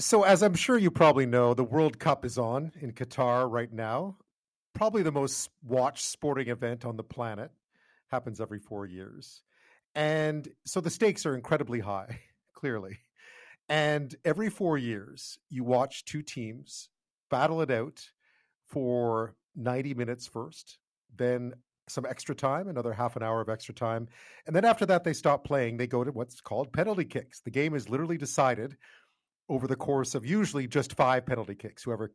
So, as I'm sure you probably know, the World Cup is on in Qatar right now. Probably the most watched sporting event on the planet. Happens every four years. And so the stakes are incredibly high, clearly. And every four years, you watch two teams battle it out for 90 minutes first, then some extra time, another half an hour of extra time. And then after that, they stop playing. They go to what's called penalty kicks. The game is literally decided over the course of usually just five penalty kicks. Whoever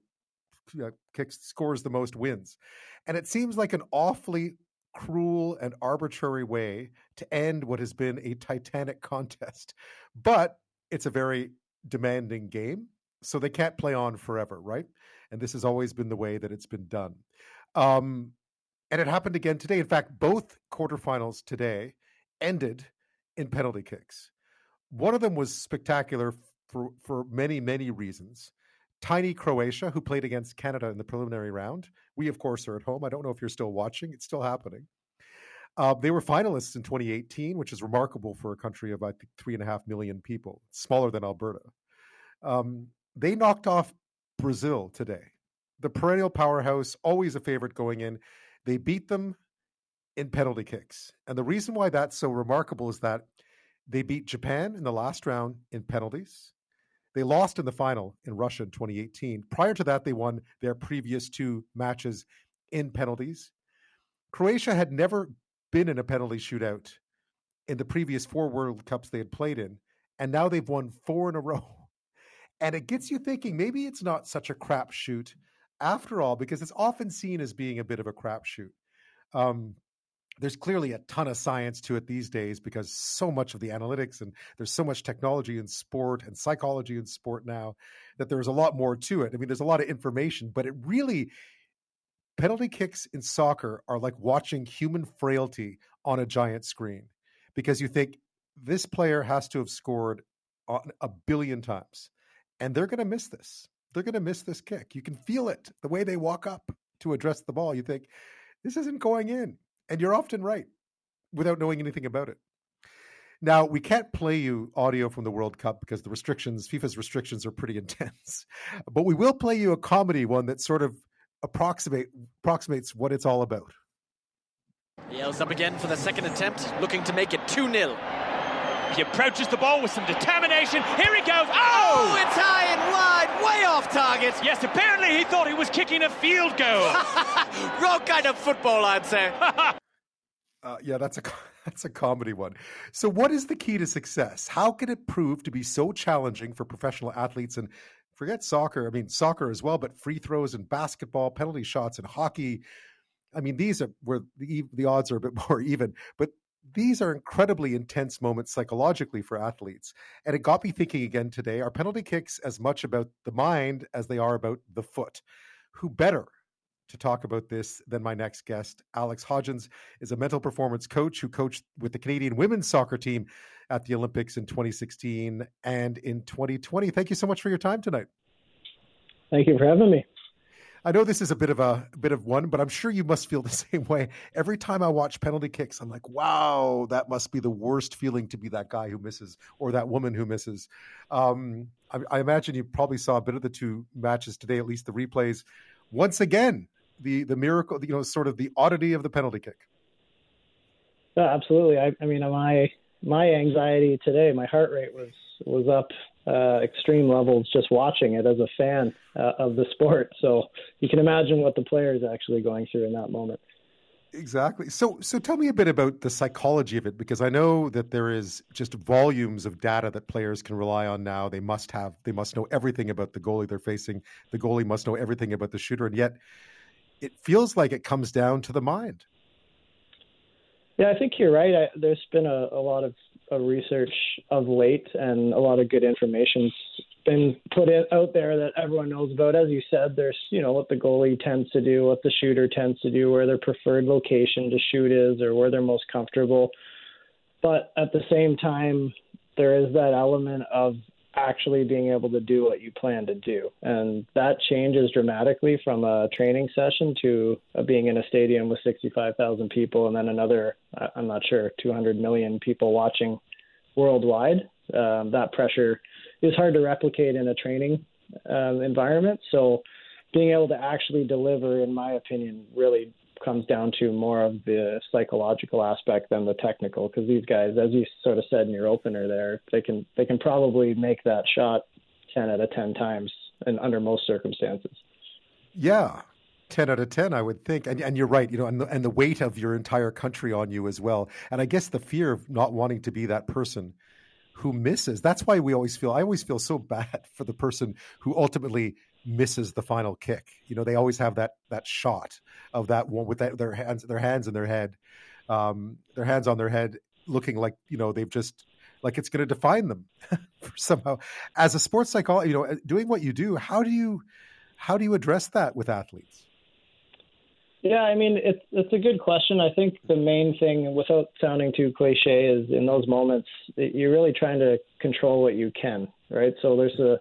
kicks scores the most wins. And it seems like an awfully cruel and arbitrary way to end what has been a titanic contest. But it's a very demanding game, so they can't play on forever, right? And this has always been the way that it's been done. Um, and it happened again today. In fact, both quarterfinals today ended in penalty kicks. One of them was spectacular for, for many, many reasons. Tiny Croatia, who played against Canada in the preliminary round. We, of course, are at home. I don't know if you're still watching, it's still happening. Uh, they were finalists in 2018, which is remarkable for a country of, I think, three and a half million people, smaller than Alberta. Um, they knocked off Brazil today, the perennial powerhouse, always a favorite going in. They beat them in penalty kicks. And the reason why that's so remarkable is that they beat Japan in the last round in penalties. They lost in the final in Russia in 2018. Prior to that, they won their previous two matches in penalties. Croatia had never been in a penalty shootout in the previous four World Cups they had played in, and now they've won four in a row. And it gets you thinking maybe it's not such a crapshoot after all, because it's often seen as being a bit of a crapshoot. Um, there's clearly a ton of science to it these days because so much of the analytics and there's so much technology in sport and psychology in sport now that there's a lot more to it. I mean, there's a lot of information, but it really penalty kicks in soccer are like watching human frailty on a giant screen because you think this player has to have scored a billion times and they're going to miss this. They're going to miss this kick. You can feel it the way they walk up to address the ball. You think this isn't going in and you're often right without knowing anything about it. Now, we can't play you audio from the World Cup because the restrictions, FIFA's restrictions are pretty intense. But we will play you a comedy one that sort of approximate approximates what it's all about. Yells up again for the second attempt, looking to make it 2 0. He approaches the ball with some determination. Here he goes. Oh! oh! It's high and wide, way off target. Yes, apparently he thought he was kicking a field goal. Wrong kind of football, I'd say. uh, yeah, that's a that's a comedy one. So, what is the key to success? How can it prove to be so challenging for professional athletes and forget soccer? I mean, soccer as well, but free throws and basketball, penalty shots and hockey. I mean, these are where the, the odds are a bit more even. But these are incredibly intense moments psychologically for athletes. And it got me thinking again today are penalty kicks as much about the mind as they are about the foot? Who better to talk about this than my next guest? Alex Hodgins is a mental performance coach who coached with the Canadian women's soccer team at the Olympics in 2016 and in 2020. Thank you so much for your time tonight. Thank you for having me. I know this is a bit of a, a, bit of one, but I'm sure you must feel the same way. Every time I watch penalty kicks, I'm like, wow, that must be the worst feeling to be that guy who misses or that woman who misses. Um, I, I, imagine you probably saw a bit of the two matches today, at least the replays. Once again, the the miracle, you know, sort of the oddity of the penalty kick. Yeah, absolutely. I, I mean, my my anxiety today, my heart rate was was up uh, extreme levels just watching it as a fan uh, of the sport. So you can imagine what the player is actually going through in that moment. Exactly. So, so tell me a bit about the psychology of it, because I know that there is just volumes of data that players can rely on now. They must have, they must know everything about the goalie they're facing. The goalie must know everything about the shooter, and yet it feels like it comes down to the mind. Yeah, I think you're right. I, there's been a, a lot of of research of late and a lot of good information's been put in, out there that everyone knows about. As you said, there's you know what the goalie tends to do, what the shooter tends to do, where their preferred location to shoot is, or where they're most comfortable. But at the same time, there is that element of actually being able to do what you plan to do. And that changes dramatically from a training session to being in a stadium with 65,000 people and then another, I'm not sure, 200 million people watching worldwide. Um, that pressure is hard to replicate in a training um, environment. So being able to actually deliver, in my opinion, really comes down to more of the psychological aspect than the technical. Because these guys, as you sort of said in your opener, there they can they can probably make that shot ten out of ten times, and under most circumstances. Yeah, 10 out of 10 i would think and, and you're right you know and the, and the weight of your entire country on you as well and i guess the fear of not wanting to be that person who misses that's why we always feel i always feel so bad for the person who ultimately misses the final kick you know they always have that that shot of that one with that, their hands their hands in their head um, their hands on their head looking like you know they've just like it's going to define them somehow as a sports psychologist you know doing what you do how do you how do you address that with athletes yeah, I mean it's it's a good question. I think the main thing, without sounding too cliche, is in those moments you're really trying to control what you can, right? So there's a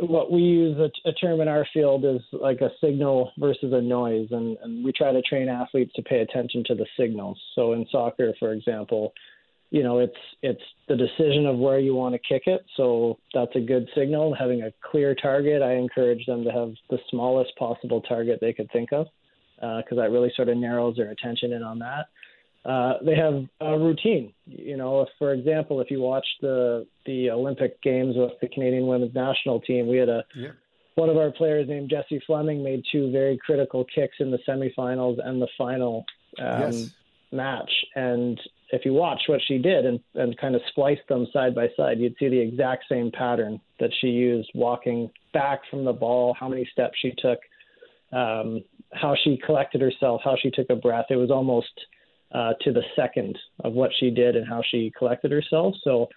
what we use a, a term in our field is like a signal versus a noise, and, and we try to train athletes to pay attention to the signals. So in soccer, for example, you know it's it's the decision of where you want to kick it so that's a good signal having a clear target i encourage them to have the smallest possible target they could think of because uh, that really sort of narrows their attention in on that. Uh, they have a routine. You know, if, for example, if you watch the the Olympic Games with the Canadian women's national team, we had a yeah. one of our players named Jessie Fleming made two very critical kicks in the semifinals and the final um, yes. match. And if you watch what she did and, and kind of spliced them side by side, you'd see the exact same pattern that she used walking back from the ball, how many steps she took, um, how she collected herself, how she took a breath. It was almost uh, to the second of what she did and how she collected herself. So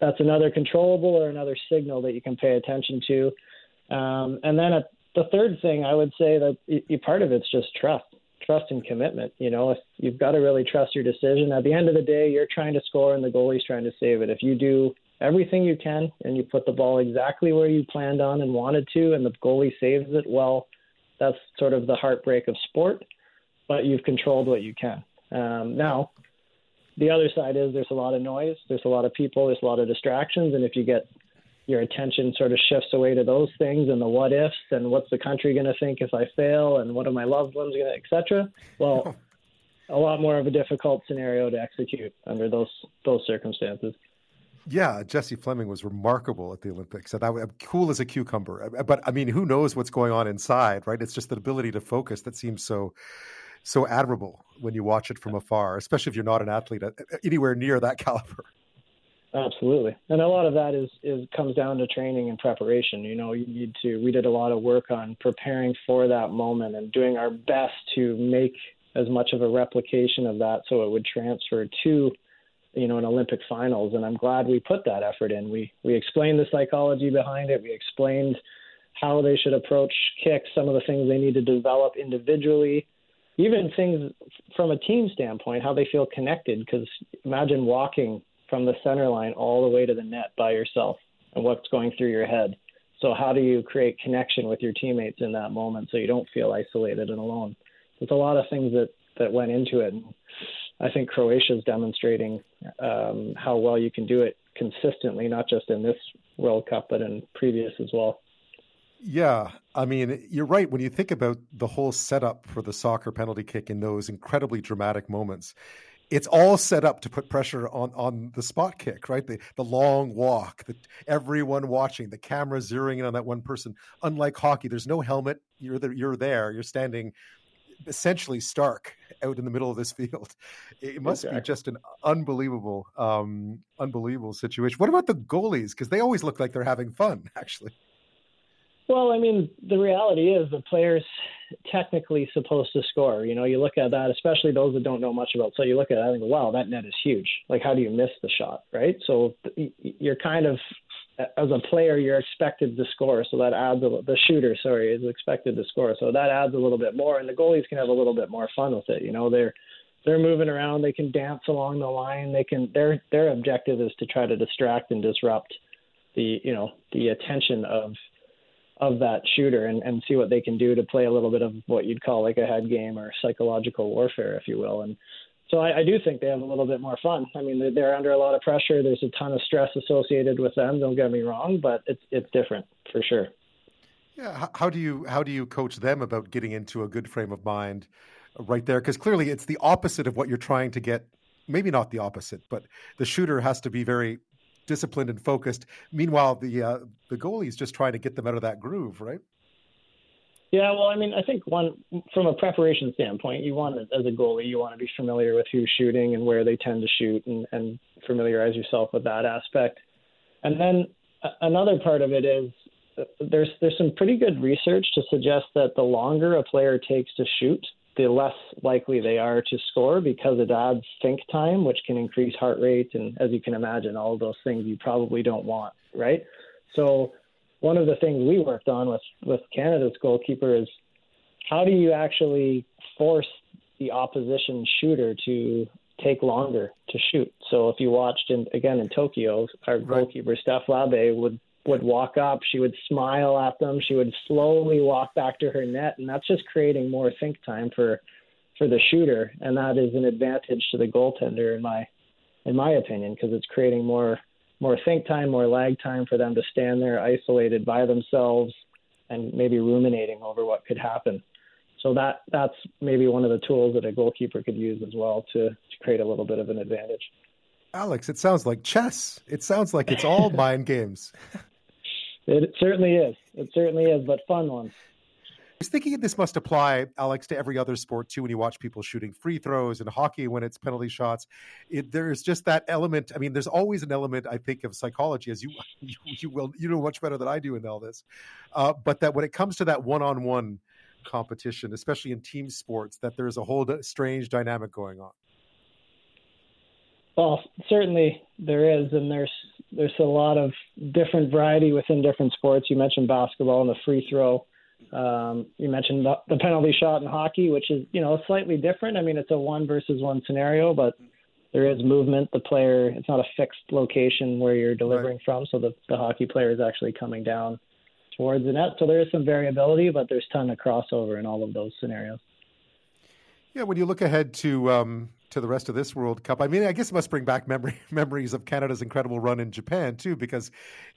that's another controllable or another signal that you can pay attention to. Um, and then a, the third thing I would say that y- part of it's just trust, trust and commitment. You know, if you've got to really trust your decision. At the end of the day, you're trying to score and the goalie's trying to save it. If you do everything you can and you put the ball exactly where you planned on and wanted to, and the goalie saves it, well, that's sort of the heartbreak of sport, but you've controlled what you can. Um, now, the other side is there's a lot of noise, there's a lot of people, there's a lot of distractions, and if you get your attention sort of shifts away to those things and the what ifs and what's the country going to think if I fail and what are my loved ones going to, etc. Well, a lot more of a difficult scenario to execute under those those circumstances. Yeah, Jessie Fleming was remarkable at the Olympics. That was cool as a cucumber. But I mean, who knows what's going on inside, right? It's just the ability to focus that seems so so admirable when you watch it from afar, especially if you're not an athlete uh, uh, anywhere near that caliber. Absolutely, and a lot of that is is comes down to training and preparation. You know, you need to. We did a lot of work on preparing for that moment and doing our best to make as much of a replication of that so it would transfer to you know an Olympic finals, and I'm glad we put that effort in. We we explained the psychology behind it. We explained how they should approach kicks, some of the things they need to develop individually, even things from a team standpoint, how they feel connected. Because imagine walking from the center line all the way to the net by yourself, and what's going through your head. So how do you create connection with your teammates in that moment so you don't feel isolated and alone? There's a lot of things that that went into it. And I think Croatia is demonstrating um, how well you can do it consistently, not just in this World Cup, but in previous as well. Yeah, I mean, you're right. When you think about the whole setup for the soccer penalty kick in those incredibly dramatic moments, it's all set up to put pressure on on the spot kick, right? The the long walk, the everyone watching, the camera zeroing in on that one person. Unlike hockey, there's no helmet. You're there. You're there. You're standing essentially stark out in the middle of this field. It must exactly. be just an unbelievable, um, unbelievable situation. What about the goalies? Because they always look like they're having fun, actually. Well, I mean, the reality is the player's technically supposed to score. You know, you look at that, especially those that don't know much about. It. So you look at it and go, wow, that net is huge. Like, how do you miss the shot, right? So you're kind of as a player, you're expected to score, so that adds a, the shooter, sorry, is expected to score, so that adds a little bit more, and the goalies can have a little bit more fun with it. You know, they're they're moving around, they can dance along the line, they can their their objective is to try to distract and disrupt the you know the attention of of that shooter and, and see what they can do to play a little bit of what you'd call like a head game or psychological warfare, if you will, and so I, I do think they have a little bit more fun. I mean, they're, they're under a lot of pressure. There's a ton of stress associated with them. Don't get me wrong, but it's it's different for sure. Yeah, how do you how do you coach them about getting into a good frame of mind right there? Because clearly it's the opposite of what you're trying to get. Maybe not the opposite, but the shooter has to be very disciplined and focused. Meanwhile, the uh, the goalie is just trying to get them out of that groove, right? Yeah, well, I mean, I think one from a preparation standpoint, you want as a goalie, you want to be familiar with who's shooting and where they tend to shoot, and, and familiarize yourself with that aspect. And then another part of it is uh, there's there's some pretty good research to suggest that the longer a player takes to shoot, the less likely they are to score because it adds think time, which can increase heart rate, and as you can imagine, all those things you probably don't want, right? So one of the things we worked on with with Canada's goalkeeper is how do you actually force the opposition shooter to take longer to shoot. So if you watched in again in Tokyo, our right. goalkeeper Steph Labbé would would walk up, she would smile at them, she would slowly walk back to her net, and that's just creating more think time for for the shooter, and that is an advantage to the goaltender in my in my opinion because it's creating more more think time, more lag time for them to stand there isolated by themselves and maybe ruminating over what could happen. So that that's maybe one of the tools that a goalkeeper could use as well to, to create a little bit of an advantage. Alex, it sounds like chess. It sounds like it's all mind games. It certainly is. It certainly is, but fun ones I was thinking this must apply, Alex, to every other sport too. When you watch people shooting free throws and hockey when it's penalty shots, it, there's just that element. I mean, there's always an element, I think, of psychology, as you you, you will you know much better than I do in all this. Uh, but that when it comes to that one-on-one competition, especially in team sports, that there's a whole strange dynamic going on. Well, certainly there is, and there's there's a lot of different variety within different sports. You mentioned basketball and the free throw. Um, you mentioned the, the penalty shot in hockey, which is you know slightly different. I mean, it's a one versus one scenario, but there is movement. The player, it's not a fixed location where you're delivering right. from, so the, the hockey player is actually coming down towards the net. So there is some variability, but there's ton of crossover in all of those scenarios. Yeah, when you look ahead to um, to the rest of this World Cup. I mean, I guess it must bring back memory, memories of Canada's incredible run in Japan too, because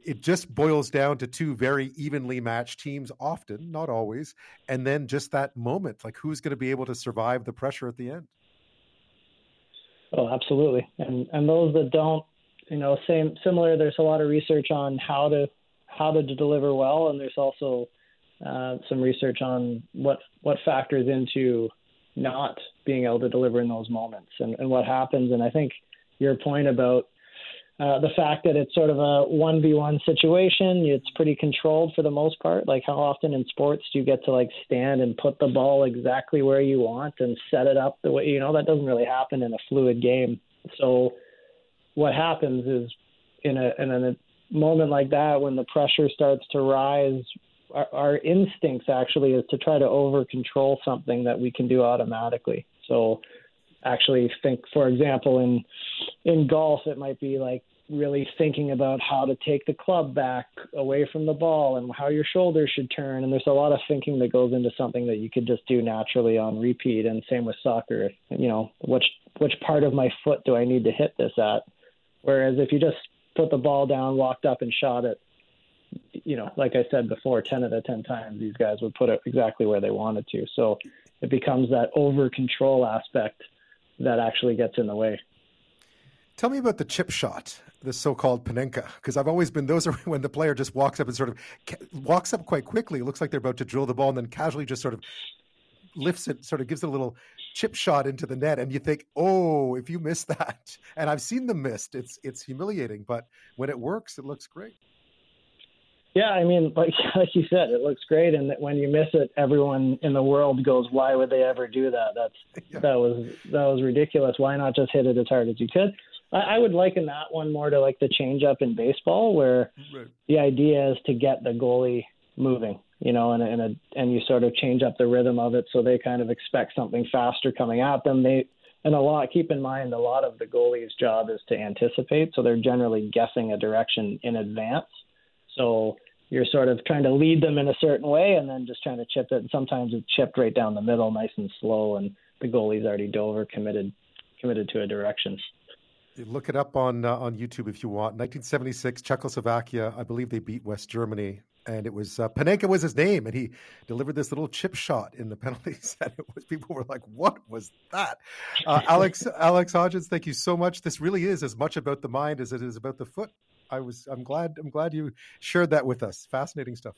it just boils down to two very evenly matched teams, often, not always, and then just that moment, like who's going to be able to survive the pressure at the end. Oh, absolutely, and and those that don't, you know, same similar. There's a lot of research on how to how to deliver well, and there's also uh, some research on what what factors into not being able to deliver in those moments and, and what happens. And I think your point about uh, the fact that it's sort of a 1v1 situation, it's pretty controlled for the most part. Like, how often in sports do you get to like stand and put the ball exactly where you want and set it up the way, you know, that doesn't really happen in a fluid game. So, what happens is in a, in a moment like that, when the pressure starts to rise our, our instincts actually is to try to over control something that we can do automatically. So actually think for example in in golf it might be like really thinking about how to take the club back away from the ball and how your shoulders should turn. And there's a lot of thinking that goes into something that you could just do naturally on repeat. And same with soccer you know which which part of my foot do I need to hit this at? Whereas if you just put the ball down walked up and shot it you know, like I said before, 10 out of 10 times these guys would put it exactly where they wanted to. So it becomes that over control aspect that actually gets in the way. Tell me about the chip shot, the so-called panenka, because I've always been those are when the player just walks up and sort of walks up quite quickly. It looks like they're about to drill the ball and then casually just sort of lifts it, sort of gives it a little chip shot into the net, and you think, oh, if you miss that, and I've seen them missed, it's it's humiliating, but when it works, it looks great. Yeah, I mean, like like you said, it looks great, and that when you miss it, everyone in the world goes, "Why would they ever do that? That's yeah. that was that was ridiculous. Why not just hit it as hard as you could?" I, I would liken that one more to like the change up in baseball, where right. the idea is to get the goalie moving, you know, and and a, and you sort of change up the rhythm of it, so they kind of expect something faster coming at them. They and a lot keep in mind a lot of the goalie's job is to anticipate, so they're generally guessing a direction in advance. So you're sort of trying to lead them in a certain way and then just trying to chip it. And sometimes it's chipped right down the middle, nice and slow, and the goalie's already dove or committed committed to a direction. Look it up on uh, on YouTube if you want. 1976, Czechoslovakia. I believe they beat West Germany, and it was uh, Panenka was his name, and he delivered this little chip shot in the penalties. And it was people were like, "What was that?" Uh, Alex Alex Hodgins, thank you so much. This really is as much about the mind as it is about the foot. I was I'm glad I'm glad you shared that with us. Fascinating stuff.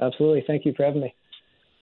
Absolutely. Thank you for having me.